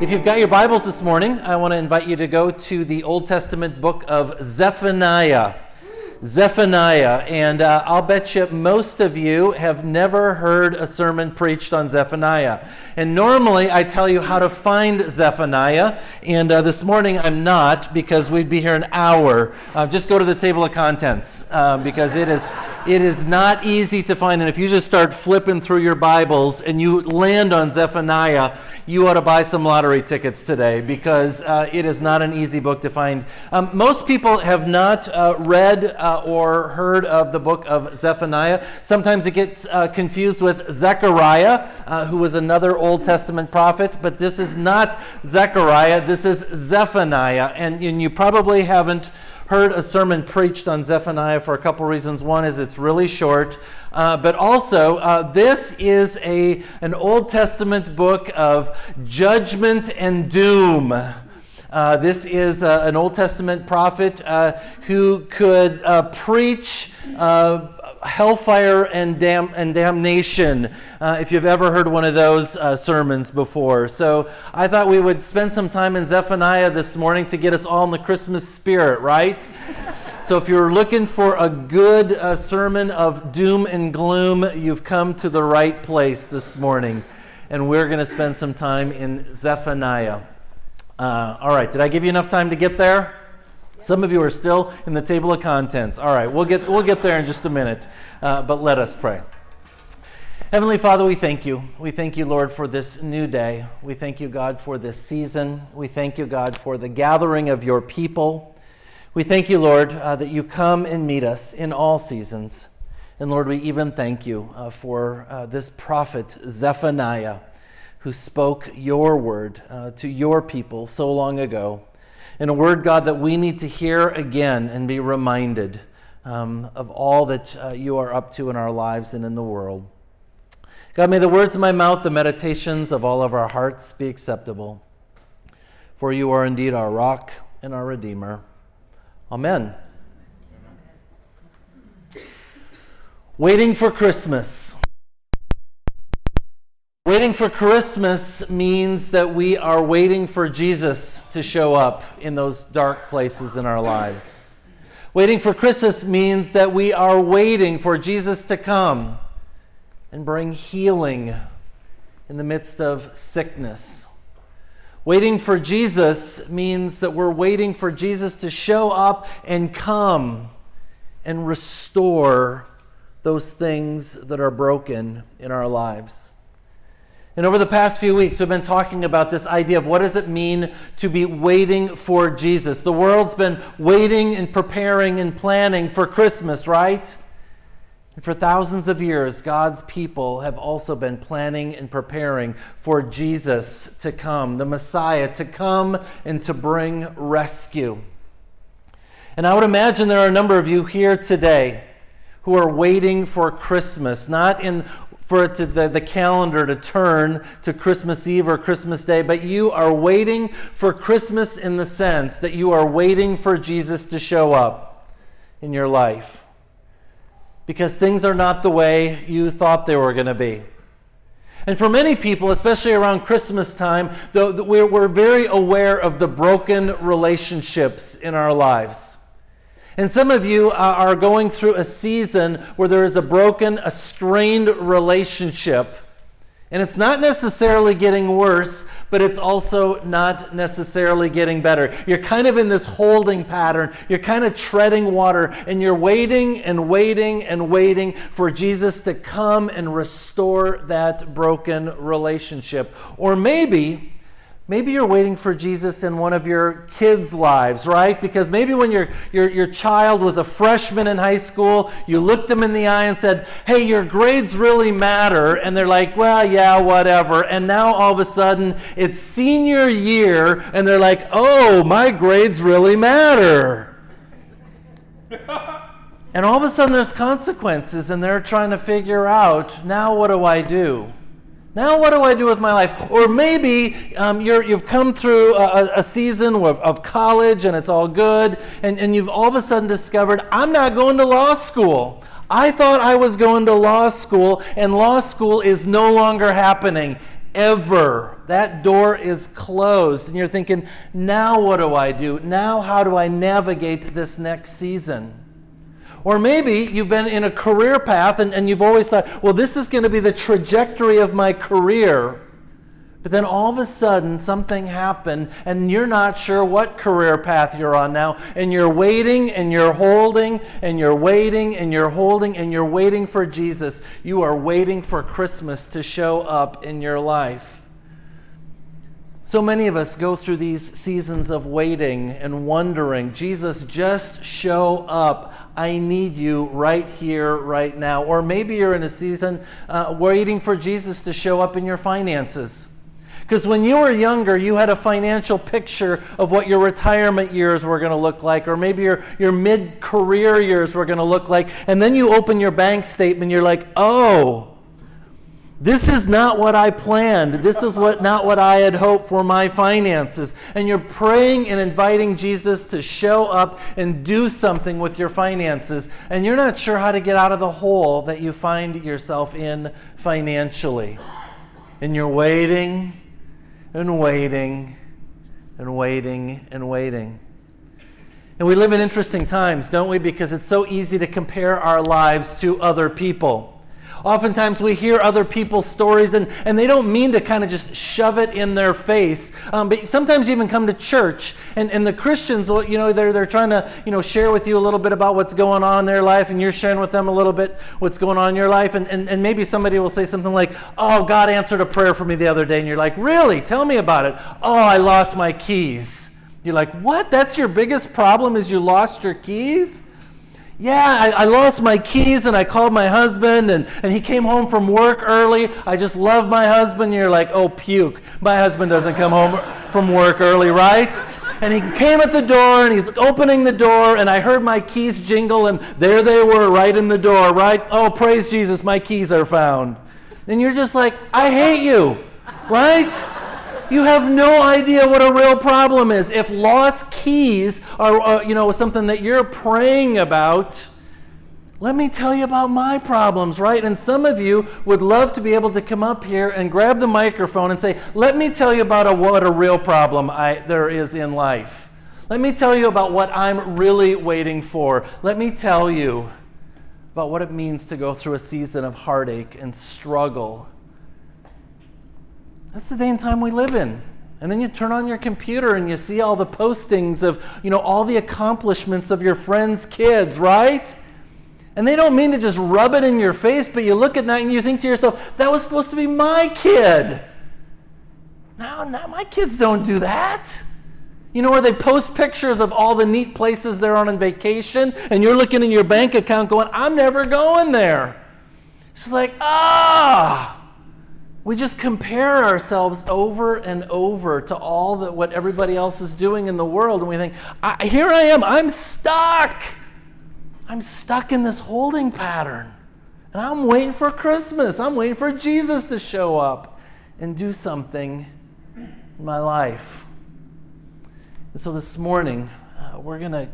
If you've got your Bibles this morning, I want to invite you to go to the Old Testament book of Zephaniah. Zephaniah. And uh, I'll bet you most of you have never heard a sermon preached on Zephaniah. And normally I tell you how to find Zephaniah. And uh, this morning I'm not because we'd be here an hour. Uh, just go to the table of contents uh, because it is. It is not easy to find, and if you just start flipping through your Bibles and you land on Zephaniah, you ought to buy some lottery tickets today because uh, it is not an easy book to find. Um, most people have not uh, read uh, or heard of the book of Zephaniah. Sometimes it gets uh, confused with Zechariah, uh, who was another Old Testament prophet, but this is not Zechariah, this is Zephaniah, and, and you probably haven't heard a sermon preached on Zephaniah for a couple reasons. One is it's really short, uh, but also uh, this is a, an Old Testament book of judgment and doom. Uh, this is uh, an Old Testament prophet uh, who could uh, preach hellfire and, dam- and damnation, uh, if you've ever heard one of those uh, sermons before. So I thought we would spend some time in Zephaniah this morning to get us all in the Christmas spirit, right? so if you're looking for a good uh, sermon of doom and gloom, you've come to the right place this morning. And we're going to spend some time in Zephaniah. Uh, all right, did I give you enough time to get there? Some of you are still in the table of contents. All right, we'll get, we'll get there in just a minute, uh, but let us pray. Heavenly Father, we thank you. We thank you, Lord, for this new day. We thank you, God, for this season. We thank you, God, for the gathering of your people. We thank you, Lord, uh, that you come and meet us in all seasons. And Lord, we even thank you uh, for uh, this prophet, Zephaniah, who spoke your word uh, to your people so long ago and a word, God, that we need to hear again and be reminded um, of all that uh, you are up to in our lives and in the world. God, may the words of my mouth, the meditations of all of our hearts be acceptable. For you are indeed our rock and our Redeemer. Amen. Waiting for Christmas. Waiting for Christmas means that we are waiting for Jesus to show up in those dark places in our lives. Waiting for Christmas means that we are waiting for Jesus to come and bring healing in the midst of sickness. Waiting for Jesus means that we're waiting for Jesus to show up and come and restore those things that are broken in our lives. And over the past few weeks, we've been talking about this idea of what does it mean to be waiting for Jesus. The world's been waiting and preparing and planning for Christmas, right? And for thousands of years, God's people have also been planning and preparing for Jesus to come, the Messiah to come and to bring rescue. And I would imagine there are a number of you here today who are waiting for Christmas, not in for to, the, the calendar to turn to Christmas Eve or Christmas Day, but you are waiting for Christmas in the sense that you are waiting for Jesus to show up in your life. Because things are not the way you thought they were going to be. And for many people, especially around Christmas time, we're very aware of the broken relationships in our lives. And some of you uh, are going through a season where there is a broken, a strained relationship. And it's not necessarily getting worse, but it's also not necessarily getting better. You're kind of in this holding pattern. You're kind of treading water, and you're waiting and waiting and waiting for Jesus to come and restore that broken relationship. Or maybe Maybe you're waiting for Jesus in one of your kids' lives, right? Because maybe when your, your, your child was a freshman in high school, you looked them in the eye and said, Hey, your grades really matter. And they're like, Well, yeah, whatever. And now all of a sudden it's senior year, and they're like, Oh, my grades really matter. and all of a sudden there's consequences, and they're trying to figure out, Now what do I do? Now, what do I do with my life? Or maybe um, you have come through a, a season of, of, college and it's all good, and, and you've all of a sudden discovered, I'm not going to law school. I thought I was going to law school, and law school is no longer happening. ever. That door is closed. And you're thinking, now what do I do? Now how do I navigate this next season? Or maybe you've been in a career path and, and you've always thought, well, this is going to be the trajectory of my career. But then all of a sudden, something happened, and you're not sure what career path you're on now. And you're waiting, and you're holding, and you're waiting, and you're holding, and you're waiting for Jesus. You are waiting for Christmas to show up in your life. So many of us go through these seasons of waiting and wondering, Jesus, just show up. I need you right here, right now. Or maybe you're in a season uh, waiting for Jesus to show up in your finances. Because when you were younger, you had a financial picture of what your retirement years were going to look like, or maybe your, your mid career years were going to look like. And then you open your bank statement, you're like, oh, this is not what I planned. This is what not what I had hoped for my finances. And you're praying and inviting Jesus to show up and do something with your finances. And you're not sure how to get out of the hole that you find yourself in financially. And you're waiting and waiting and waiting and waiting. And we live in interesting times, don't we? Because it's so easy to compare our lives to other people. Oftentimes we hear other people's stories and, and they don't mean to kind of just shove it in their face. Um, but sometimes you even come to church and, and the Christians, you know, they're, they're trying to, you know, share with you a little bit about what's going on in their life and you're sharing with them a little bit what's going on in your life. And, and, and maybe somebody will say something like, oh, God answered a prayer for me the other day. And you're like, really? Tell me about it. Oh, I lost my keys. You're like, what? That's your biggest problem is you lost your keys? Yeah, I, I, lost my keys and I called my husband and, and he came home from work early. I just love my husband. You're like, oh, puke. My husband doesn't come home from work early, right? And he came at the door and he's opening the door and I heard my keys jingle and there they were right in the door, right? Oh, praise Jesus, my keys are found. And you're just like, I hate you, right? You have no idea what a real problem is. If lost keys are, uh, you know, something that you're praying about, let me tell you about my problems, right? And some of you would love to be able to come up here and grab the microphone and say, "Let me tell you about a, what a real problem I, there is in life. Let me tell you about what I'm really waiting for. Let me tell you about what it means to go through a season of heartache and struggle." That's the day and time we live in. And then you turn on your computer and you see all the postings of, you know, all the accomplishments of your friends' kids, right? And they don't mean to just rub it in your face, but you look at that and you think to yourself, that was supposed to be my kid. No, no, my kids don't do that. You know, where they post pictures of all the neat places they're on on vacation, and you're looking in your bank account going, I'm never going there. It's like, ah. We just compare ourselves over and over to all that what everybody else is doing in the world, and we think, I, here I am, I'm stuck. I'm stuck in this holding pattern. And I'm waiting for Christmas. I'm waiting for Jesus to show up and do something in my life. And so this morning, uh, we're going to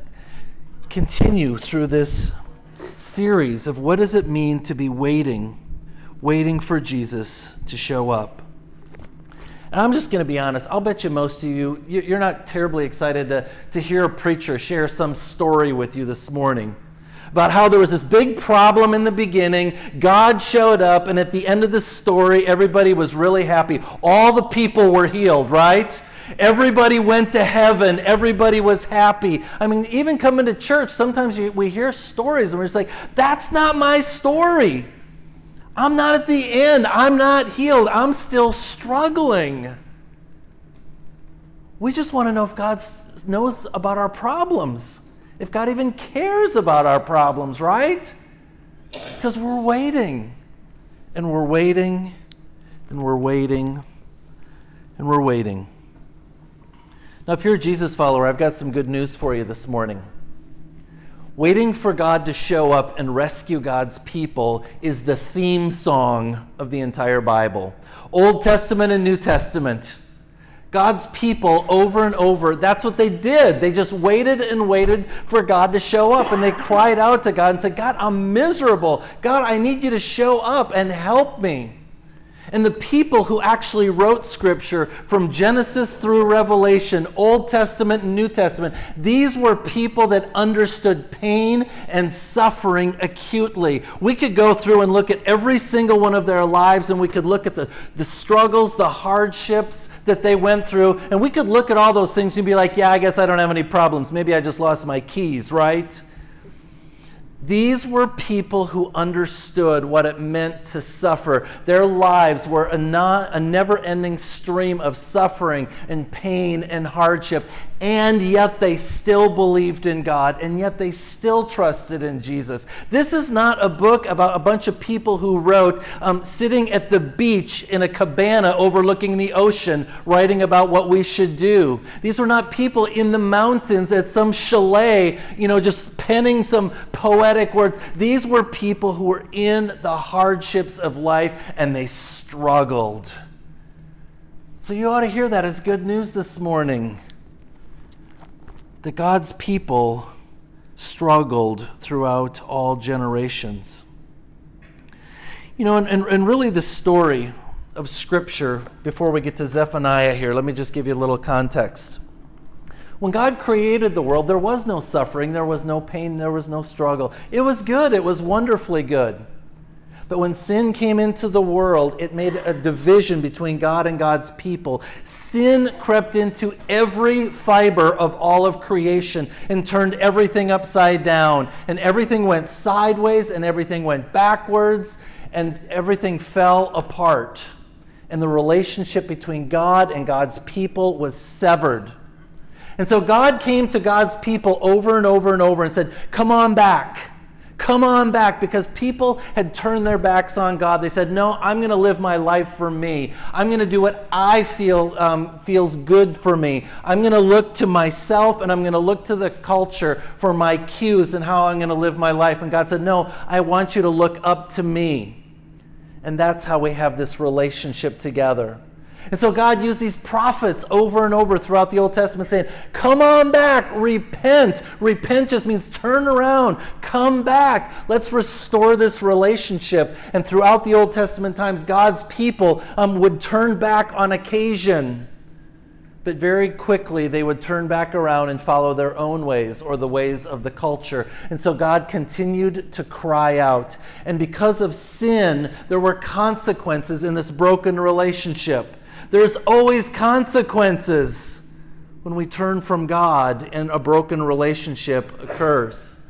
continue through this series of what does it mean to be waiting waiting for Jesus to show up. And I'm just going to be honest, I'll bet you most of you, you're not terribly excited to, to hear a preacher share some story with you this morning about how there was this big problem in the beginning. God showed up, and at the end of the story, everybody was really happy. All the people were healed, right? Everybody went to heaven. Everybody was happy. I mean, even coming to church, sometimes we hear stories and we're just like, that's not my story. I'm not at the end. I'm not healed. I'm still struggling. We just want to know if God knows about our problems, if God even cares about our problems, right? Because we're waiting, and we're waiting, and we're waiting, and we're waiting. Now, if you're a Jesus follower, I've got some good news for you this morning. Waiting for God to show up and rescue God's people is the theme song of the entire Bible. Old Testament and New Testament. God's people over and over, that's what they did. They just waited and waited for God to show up. And they cried out to God and said, God, I'm miserable. God, I need you to show up and help me. And the people who actually wrote scripture from Genesis through Revelation, Old Testament and New Testament, these were people that understood pain and suffering acutely. We could go through and look at every single one of their lives and we could look at the, the struggles, the hardships that they went through, and we could look at all those things and be like, yeah, I guess I don't have any problems. Maybe I just lost my keys, right? These were people who understood what it meant to suffer. Their lives were a, a never ending stream of suffering and pain and hardship and yet they still believed in God, and yet they still trusted in Jesus. This is not a book about a bunch of people who wrote um, sitting at the beach in a cabana overlooking the ocean, writing about what we should do. These were not people in the mountains at some chalet, you know, just penning some poetic words. These were people who were in the hardships of life and they struggled. So you ought to hear that as good news this morning that God's people struggled throughout all generations. You know, and, and, and really the story of Scripture, before we get to Zephaniah here, let me just give you a little context. When God created the world, there was no suffering, there was no pain, there was no struggle. It was good, it was wonderfully good. But when sin came into the world, it made a division between God and God's people. Sin crept into every fiber of all of creation and turned everything upside down. And everything went sideways and everything went backwards and everything fell apart. And the relationship between God and God's people was severed. And so God came to God's people over and over and over and said, Come on back. Come on back because people had turned their backs on God. They said, No, I'm going to live my life for me. I'm going to do what I feel um, feels good for me. I'm going to look to myself and I'm going to look to the culture for my cues and how I'm going to live my life. And God said, No, I want you to look up to me. And that's how we have this relationship together. And so God used these prophets over and over throughout the Old Testament saying, Come on back, repent. Repent just means turn around, come back. Let's restore this relationship. And throughout the Old Testament times, God's people um, would turn back on occasion. But very quickly, they would turn back around and follow their own ways or the ways of the culture. And so God continued to cry out. And because of sin, there were consequences in this broken relationship. There's always consequences when we turn from God and a broken relationship occurs.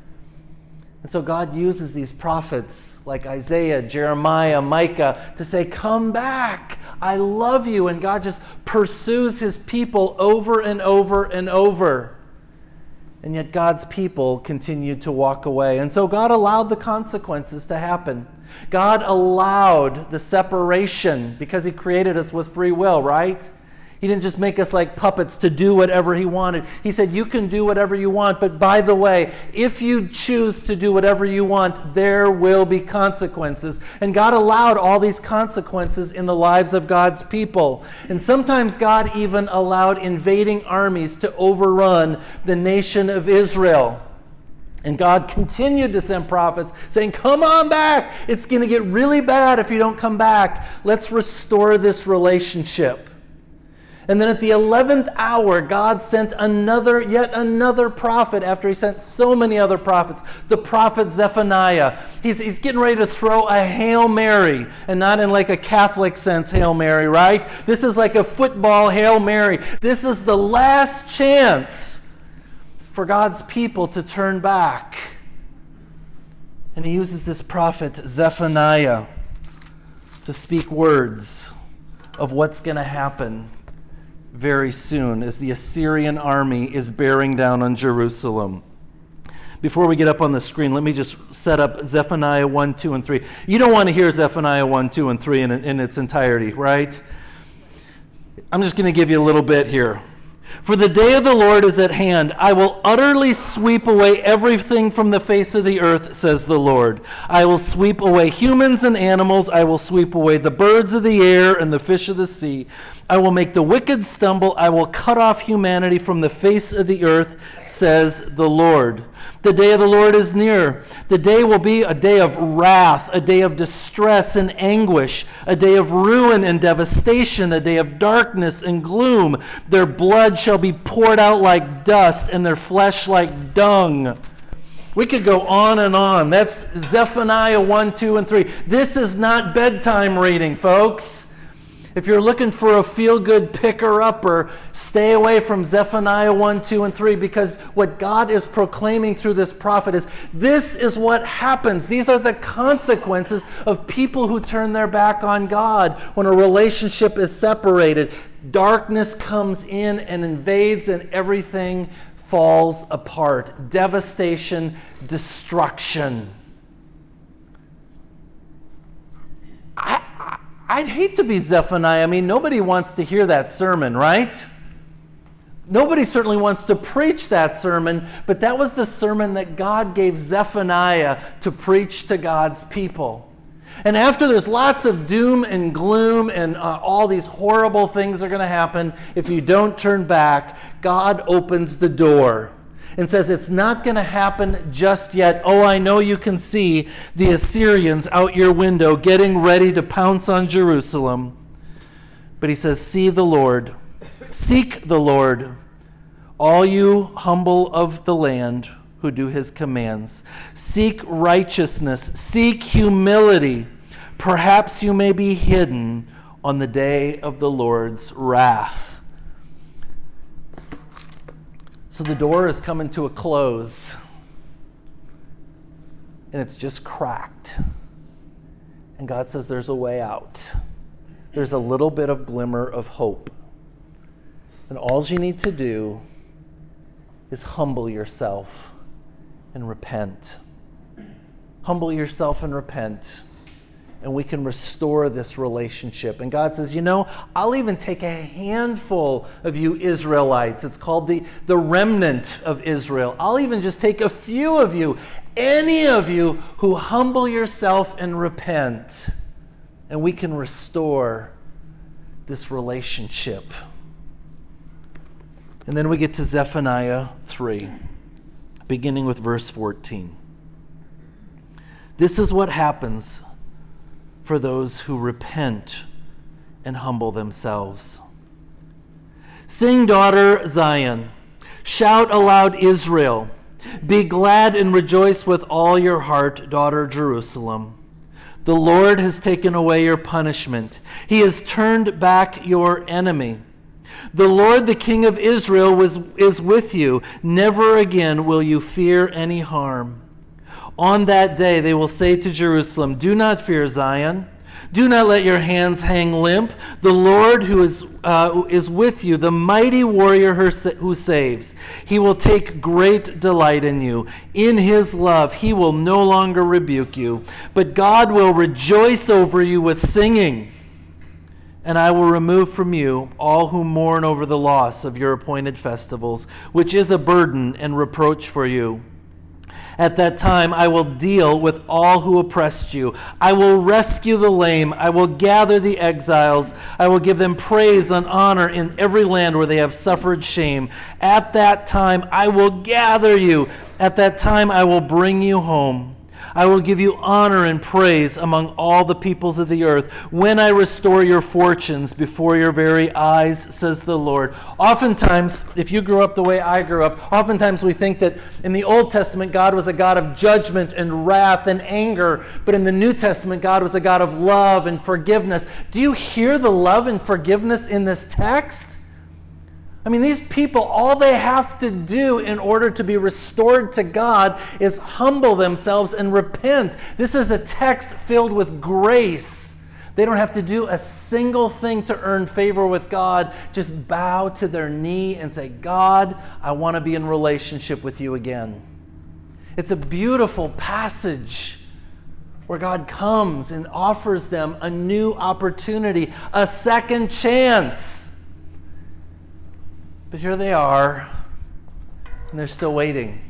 And so God uses these prophets like Isaiah, Jeremiah, Micah to say, Come back. I love you. And God just pursues his people over and over and over. And yet God's people continued to walk away. And so God allowed the consequences to happen. God allowed the separation because He created us with free will, right? He didn't just make us like puppets to do whatever He wanted. He said, You can do whatever you want, but by the way, if you choose to do whatever you want, there will be consequences. And God allowed all these consequences in the lives of God's people. And sometimes God even allowed invading armies to overrun the nation of Israel. And God continued to send prophets saying, Come on back. It's going to get really bad if you don't come back. Let's restore this relationship. And then at the 11th hour, God sent another, yet another prophet after he sent so many other prophets, the prophet Zephaniah. He's, he's getting ready to throw a Hail Mary, and not in like a Catholic sense, Hail Mary, right? This is like a football Hail Mary. This is the last chance for God's people to turn back. And he uses this prophet, Zephaniah, to speak words of what's going to happen very soon as the Assyrian army is bearing down on Jerusalem. Before we get up on the screen, let me just set up Zephaniah 1, 2, and 3. You don't want to hear Zephaniah 1, 2, and 3 in, in its entirety, right? I'm just going to give you a little bit here. For the day of the Lord is at hand. I will utterly sweep away everything from the face of the earth, says the Lord. I will sweep away humans and animals. I will sweep away the birds of the air and the fish of the sea. I will make the wicked stumble. I will cut off humanity from the face of the earth, says the Lord. The day of the Lord is near. The day will be a day of wrath, a day of distress and anguish, a day of ruin and devastation, a day of darkness and gloom. Their blood shall be poured out like dust, and their flesh like dung. We could go on and on. That's Zephaniah 1, 2, and 3. This is not bedtime reading, folks. If you're looking for a feel good picker upper, stay away from Zephaniah 1, 2, and 3 because what God is proclaiming through this prophet is this is what happens. These are the consequences of people who turn their back on God when a relationship is separated. Darkness comes in and invades, and everything falls apart. Devastation, destruction. I, I'd hate to be Zephaniah. I mean, nobody wants to hear that sermon, right? Nobody certainly wants to preach that sermon, but that was the sermon that God gave Zephaniah to preach to God's people. And after there's lots of doom and gloom and uh, all these horrible things are going to happen if you don't turn back, God opens the door and says, It's not going to happen just yet. Oh, I know you can see the Assyrians out your window getting ready to pounce on Jerusalem. But he says, See the Lord, seek the Lord, all you humble of the land who do his commands. Seek righteousness, seek humility. Perhaps you may be hidden on the day of the Lord's wrath. So the door is coming to a close, and it's just cracked. And God says there's a way out. There's a little bit of glimmer of hope. And all you need to do is humble yourself and repent. Humble yourself and repent and we can restore this relationship. And God says, You know, I'll even take a handful of you Israelites. It's called the, the remnant of Israel. I'll even just take a few of you, any of you who humble yourself and repent, and we can restore this relationship. And then we get to Zephaniah 3, beginning with verse 14. This is what happens for those who repent and humble themselves. Sing, daughter Zion. Shout aloud, Israel. Be glad and rejoice with all your heart, daughter Jerusalem. The Lord has taken away your punishment, He has turned back your enemy. The Lord, the King of Israel, was, is with you. Never again will you fear any harm. On that day, they will say to Jerusalem, Do not fear Zion. Do not let your hands hang limp. The Lord who is, uh, is with you, the mighty warrior who saves, he will take great delight in you. In his love, he will no longer rebuke you, but God will rejoice over you with singing. And I will remove from you all who mourn over the loss of your appointed festivals, which is a burden and reproach for you. At that time, I will deal with all who oppressed you. I will rescue the lame. I will gather the exiles. I will give them praise and honor in every land where they have suffered shame. At that time, I will gather you. At that time, I will bring you home. I will give you honor and praise among all the peoples of the earth when I restore your fortunes before your very eyes, says the Lord. Oftentimes, if you grew up the way I grew up, oftentimes we think that in the Old Testament, God was a God of judgment and wrath and anger, but in the New Testament, God was a God of love and forgiveness. Do you hear the love and forgiveness in this text? I mean, these people, all they have to do in order to be restored to God is humble themselves and repent. This is a text filled with grace. They don't have to do a single thing to earn favor with God. Just bow to their knee and say, God, I want to be in relationship with you again. It's a beautiful passage where God comes and offers them a new opportunity, a second chance. But here they are, and they're still waiting.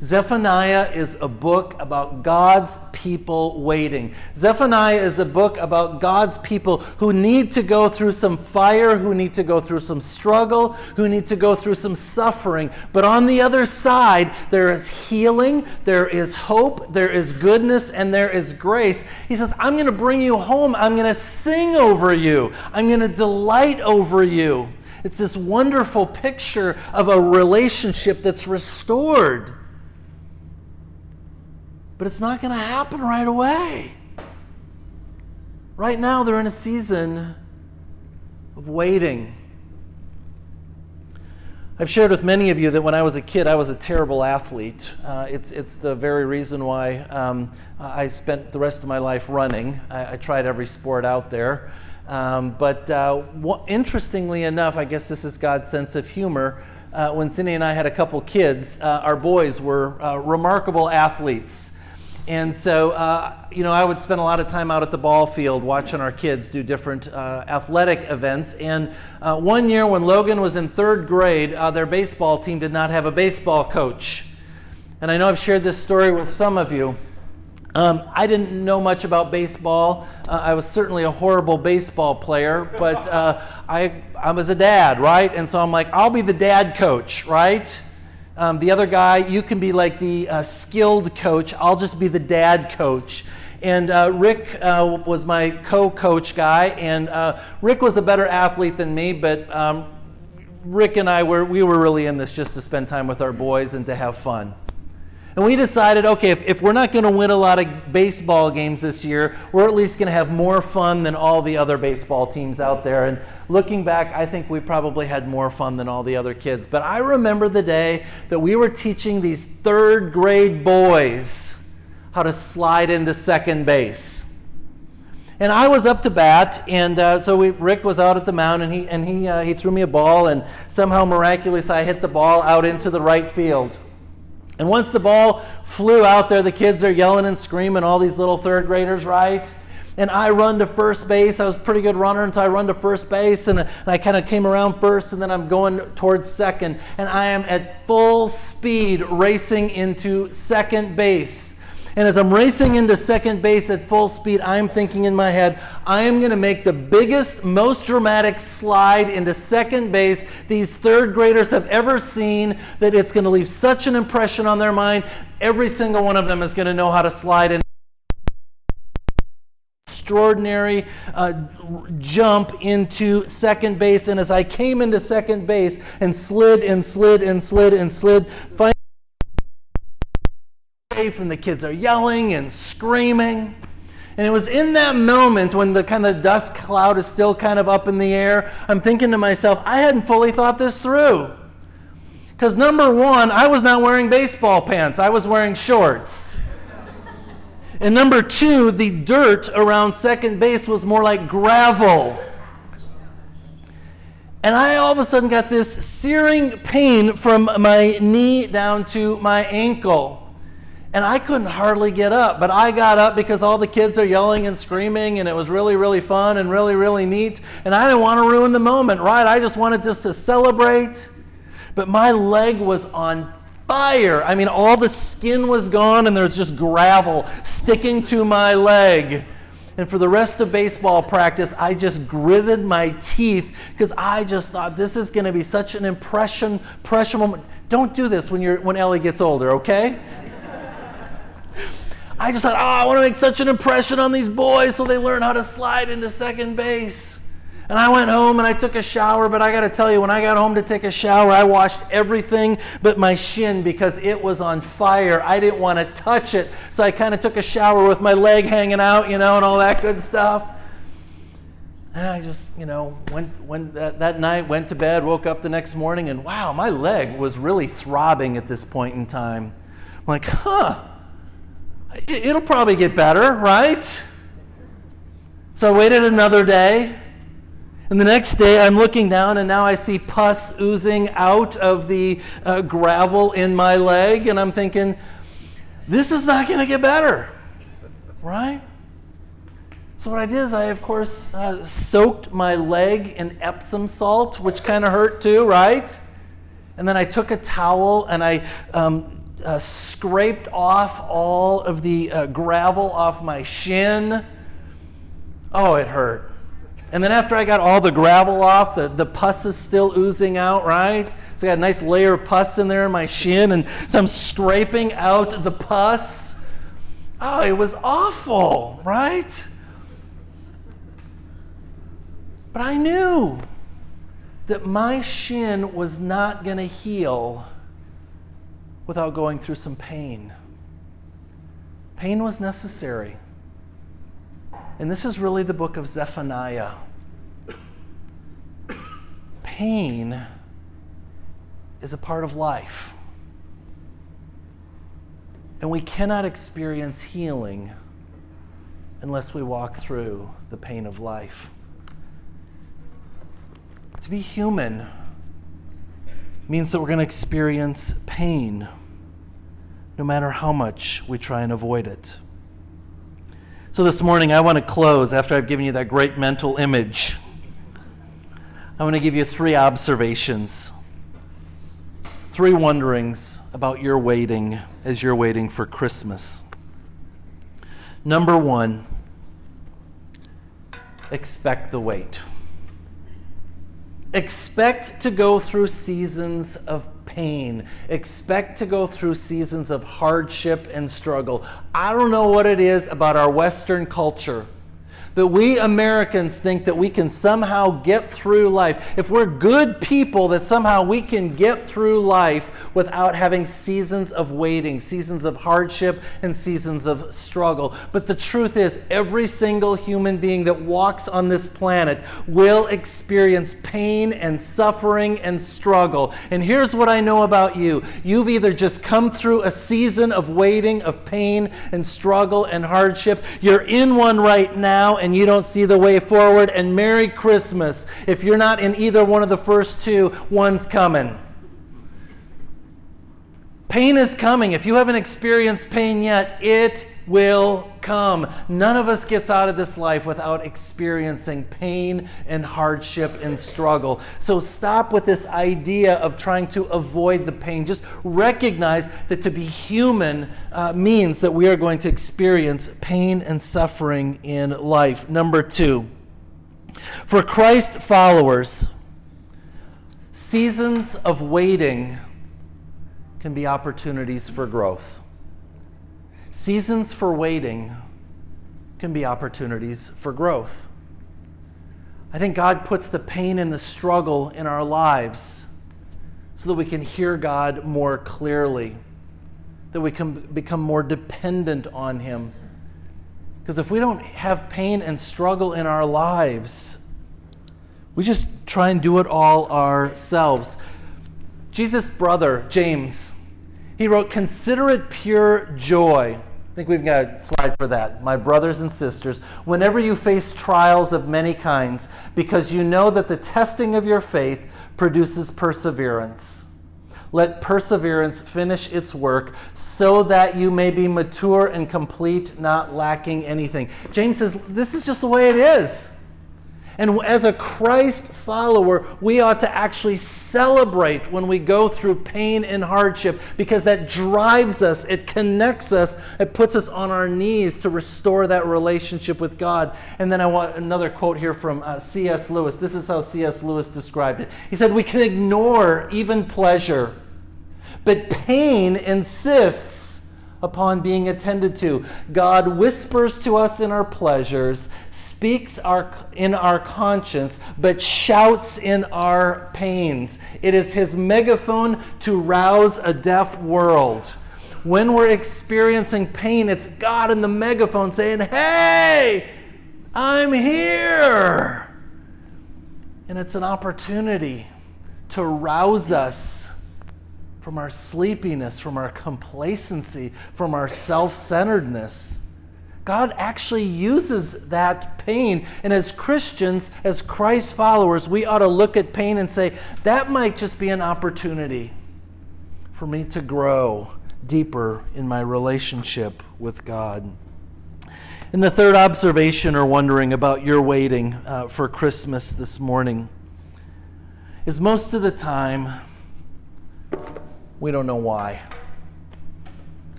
Zephaniah is a book about God's people waiting. Zephaniah is a book about God's people who need to go through some fire, who need to go through some struggle, who need to go through some suffering. But on the other side, there is healing, there is hope, there is goodness, and there is grace. He says, I'm going to bring you home. I'm going to sing over you. I'm going to delight over you. It's this wonderful picture of a relationship that's restored. But it's not going to happen right away. Right now, they're in a season of waiting. I've shared with many of you that when I was a kid, I was a terrible athlete. Uh, it's, it's the very reason why um, I spent the rest of my life running. I, I tried every sport out there. Um, but uh, interestingly enough, I guess this is God's sense of humor. Uh, when Cindy and I had a couple kids, uh, our boys were uh, remarkable athletes. And so, uh, you know, I would spend a lot of time out at the ball field watching our kids do different uh, athletic events. And one year when Logan was in third grade, their baseball team did not have a baseball coach. And I know I've shared this story with some of you. Um, I didn't know much about baseball. Uh, I was certainly a horrible baseball player, but uh, I, I was a dad, right? And so I'm like, I'll be the dad coach, right? Um, the other guy, you can be like the uh, skilled coach. I'll just be the dad coach. And uh, Rick uh, was my co coach guy. And uh, Rick was a better athlete than me, but um, Rick and I were, we were really in this just to spend time with our boys and to have fun. And we decided okay, if, if we're not going to win a lot of baseball games this year, we're at least going to have more fun than all the other baseball teams out there. And looking back, I think we probably had more fun than all the other kids. But I remember the day that we were teaching these third grade boys how to slide into second base. And I was up to bat, and uh, so we, Rick was out at the mound, and he and he uh, he threw me a ball, and somehow miraculously I hit the ball out into the right field. And once the ball flew out there, the kids are yelling and screaming, all these little third graders, right? And I run to first base. I was a pretty good runner, and so I run to first base, and, and I kind of came around first, and then I'm going towards second. And I am at full speed racing into second base. And as I'm racing into second base at full speed, I'm thinking in my head, I am going to make the biggest, most dramatic slide into second base these third graders have ever seen that it's going to leave such an impression on their mind. Every single one of them is going to know how to slide in extraordinary uh, jump into second base. And as I came into second base and slid and slid and slid and slid, finally safe and the kids are yelling and screaming. And it was in that moment when the kind of dust cloud is still kind of up in the air, I'm thinking to myself, I hadn't fully thought this through. Because number one, I was not wearing baseball pants, I was wearing shorts. And number two, the dirt around second base was more like gravel. And I all of a sudden got this searing pain from my knee down to my ankle. And I couldn't hardly get up, but I got up because all the kids are yelling and screaming, and it was really, really fun and really, really neat. And I didn't want to ruin the moment, right? I just wanted just to celebrate. But my leg was on fire. I mean, all the skin was gone, and there was just gravel sticking to my leg. And for the rest of baseball practice, I just gritted my teeth because I just thought this is going to be such an impression, pressure moment. Don't do this when you're when Ellie gets older, okay? I just thought, oh, I want to make such an impression on these boys so they learn how to slide into second base. And I went home and I took a shower, but I got to tell you, when I got home to take a shower, I washed everything but my shin because it was on fire. I didn't want to touch it. So I kind of took a shower with my leg hanging out, you know, and all that good stuff. And I just, you know, went, went that, that night, went to bed, woke up the next morning, and wow, my leg was really throbbing at this point in time. I'm like, huh, It'll probably get better, right? So I waited another day. And the next day, I'm looking down, and now I see pus oozing out of the uh, gravel in my leg, and I'm thinking, this is not going to get better, right? So, what I did is, I, of course, uh, soaked my leg in Epsom salt, which kind of hurt too, right? And then I took a towel and I um, uh, scraped off all of the uh, gravel off my shin. Oh, it hurt. And then after I got all the gravel off, the, the pus is still oozing out, right? So I got a nice layer of pus in there in my shin, and so I'm scraping out the pus. Oh, it was awful, right? But I knew that my shin was not going to heal without going through some pain. Pain was necessary. And this is really the book of Zephaniah. Pain is a part of life. And we cannot experience healing unless we walk through the pain of life. To be human means that we're going to experience pain no matter how much we try and avoid it. So, this morning, I want to close after I've given you that great mental image. I want to give you three observations, three wonderings about your waiting as you're waiting for Christmas. Number one, expect the wait. Expect to go through seasons of pain. Expect to go through seasons of hardship and struggle. I don't know what it is about our Western culture that we Americans think that we can somehow get through life. If we're good people, that somehow we can get through life without having seasons of waiting, seasons of hardship, and seasons of struggle. But the truth is, every single human being that walks on this planet will experience pain and suffering and struggle. And here's what I know about you you've either just come through a season of waiting, of pain and struggle and hardship, you're in one right now, and and you don't see the way forward. And Merry Christmas. If you're not in either one of the first two, one's coming. Pain is coming. If you haven't experienced pain yet, it will come. None of us gets out of this life without experiencing pain and hardship and struggle. So stop with this idea of trying to avoid the pain. Just recognize that to be human uh, means that we are going to experience pain and suffering in life. Number two, for Christ followers, seasons of waiting can be opportunities for growth. Seasons for waiting can be opportunities for growth. I think God puts the pain and the struggle in our lives so that we can hear God more clearly, that we can become more dependent on Him. Because if we don't have pain and struggle in our lives, we just try and do it all ourselves. Jesus' brother, James, he wrote, Consider it pure joy think we've got a slide for that. My brothers and sisters, whenever you face trials of many kinds, because you know that the testing of your faith produces perseverance. Let perseverance finish its work so that you may be mature and complete, not lacking anything. James says, This is just the way it is. And as a Christ follower, we ought to actually celebrate when we go through pain and hardship because that drives us, it connects us, it puts us on our knees to restore that relationship with God. And then I want another quote here from uh, C.S. Lewis. This is how C.S. Lewis described it. He said, We can ignore even pleasure, but pain insists upon being attended to. God whispers to us in our pleasures, speaks our, in our conscience, but shouts in our pains. It is his megaphone to rouse a deaf world. When we're experiencing pain, it's God in the megaphone saying, Hey, I'm here. And it's an opportunity to rouse us from our sleepiness, from our complacency, from our self centeredness. God actually uses that pain. And as Christians, as Christ followers, we ought to look at pain and say, that might just be an opportunity for me to grow deeper in my relationship with God. And the third observation or wondering about your waiting uh, for Christmas this morning is most of the time we don't know why.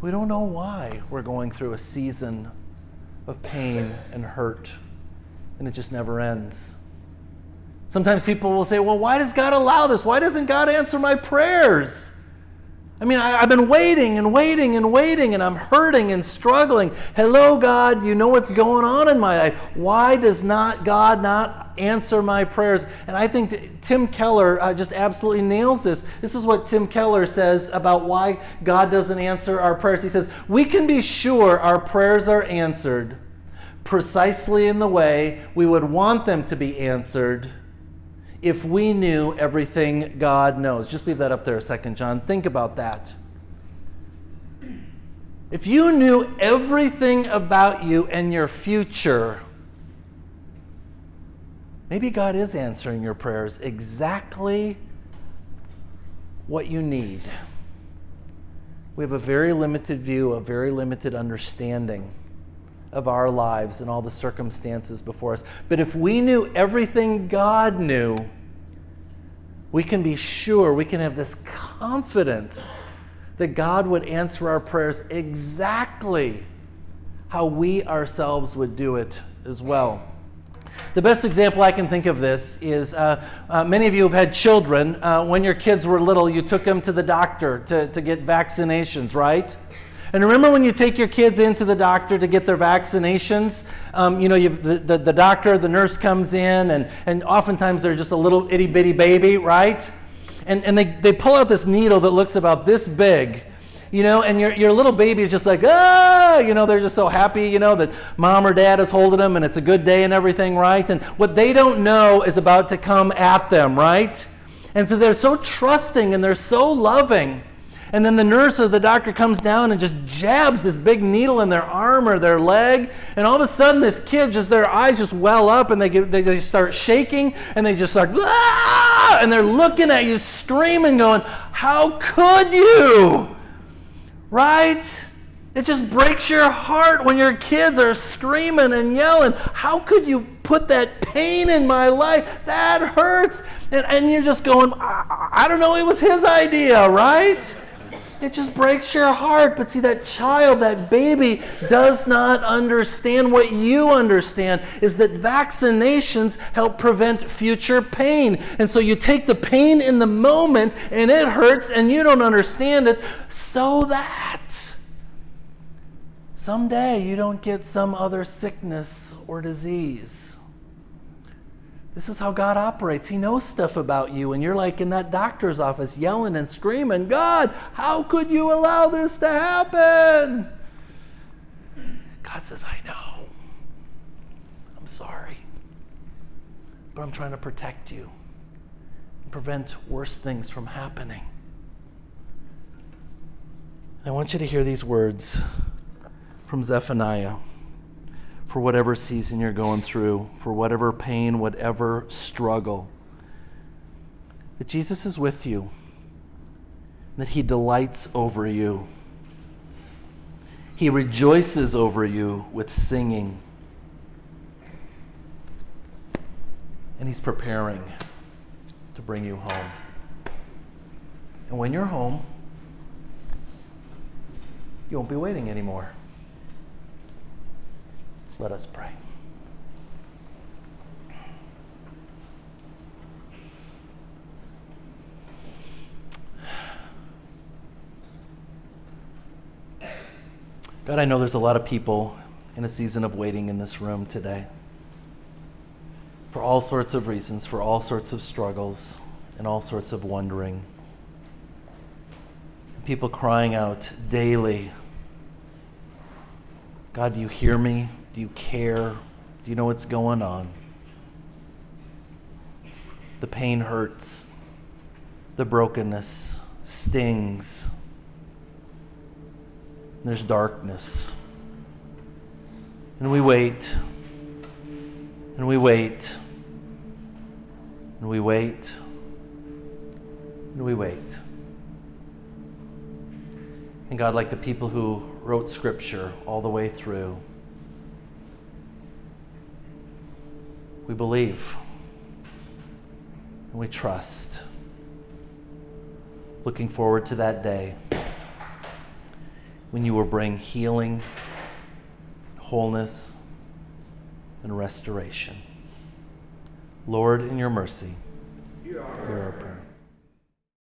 We don't know why we're going through a season of pain and hurt, and it just never ends. Sometimes people will say, Well, why does God allow this? Why doesn't God answer my prayers? I mean, I, have been waiting and waiting and waiting, and I'm hurting and struggling. Hello, God, you know what's going on in my life. Why does not God not answer my prayers? And I think Tim Keller uh, just absolutely nails this. This is what Tim Keller says about why God doesn't answer our prayers. He says, We can be sure our prayers are answered precisely in the way we would want them to be answered if we knew everything God knows. Just leave that up there a second, John. Think about that. If you knew everything about you and your future, maybe God is answering your prayers exactly what you need. We have a very limited view, a very limited understanding of our lives and all the circumstances before us. But if we knew everything God knew, we can be sure, we can have this confidence that God would answer our prayers exactly how we ourselves would do it as well. The best example I can think of this is uh, uh, many of you have had children. Uh, when your kids were little, you took them to the doctor to, to get vaccinations, right? And remember when you take your kids into the doctor to get their vaccinations, um, you know, the, the, the doctor, the nurse comes in, and, and oftentimes they're just a little itty bitty baby, right? And, and they, they pull out this needle that looks about this big, you know, and your, your little baby is just like, ah, you know, they're just so happy, you know, that mom or dad is holding them and it's a good day and everything, right? And what they don't know is about to come at them, right? And so they're so trusting and they're so loving. And then the nurse or the doctor comes down and just jabs this big needle in their arm or their leg. And all of a sudden, this kid just, their eyes just well up and they, get, they, they start shaking and they just start, ah! and they're looking at you, screaming, going, How could you? Right? It just breaks your heart when your kids are screaming and yelling. How could you put that pain in my life? That hurts. And, and you're just going, I, I don't know, it was his idea, right? It just breaks your heart. But see, that child, that baby, does not understand what you understand is that vaccinations help prevent future pain. And so you take the pain in the moment and it hurts and you don't understand it so that someday you don't get some other sickness or disease. This is how God operates. He knows stuff about you, and you're like in that doctor's office yelling and screaming, God, how could you allow this to happen? God says, I know. I'm sorry. But I'm trying to protect you and prevent worse things from happening. I want you to hear these words from Zephaniah for whatever season you're going through, for whatever pain, whatever struggle. That Jesus is with you, that He delights over you. He rejoices over you with singing. And He's preparing to bring you home. And when you're home, you won't be waiting anymore. Let us pray. God, I know there's a lot of people in a season of waiting in this room today for all sorts of reasons, for all sorts of struggles, and all sorts of wondering. People crying out daily God, do you hear me? Do you care? Do you know what's going on? The pain hurts. The brokenness stings. There's darkness. And we wait. And we wait. And we wait. And we wait. And God, like the people who wrote Scripture all the way through, we believe and we trust. Looking forward to that day when you will bring healing, wholeness, and restoration. Lord, in your mercy, hear our prayer.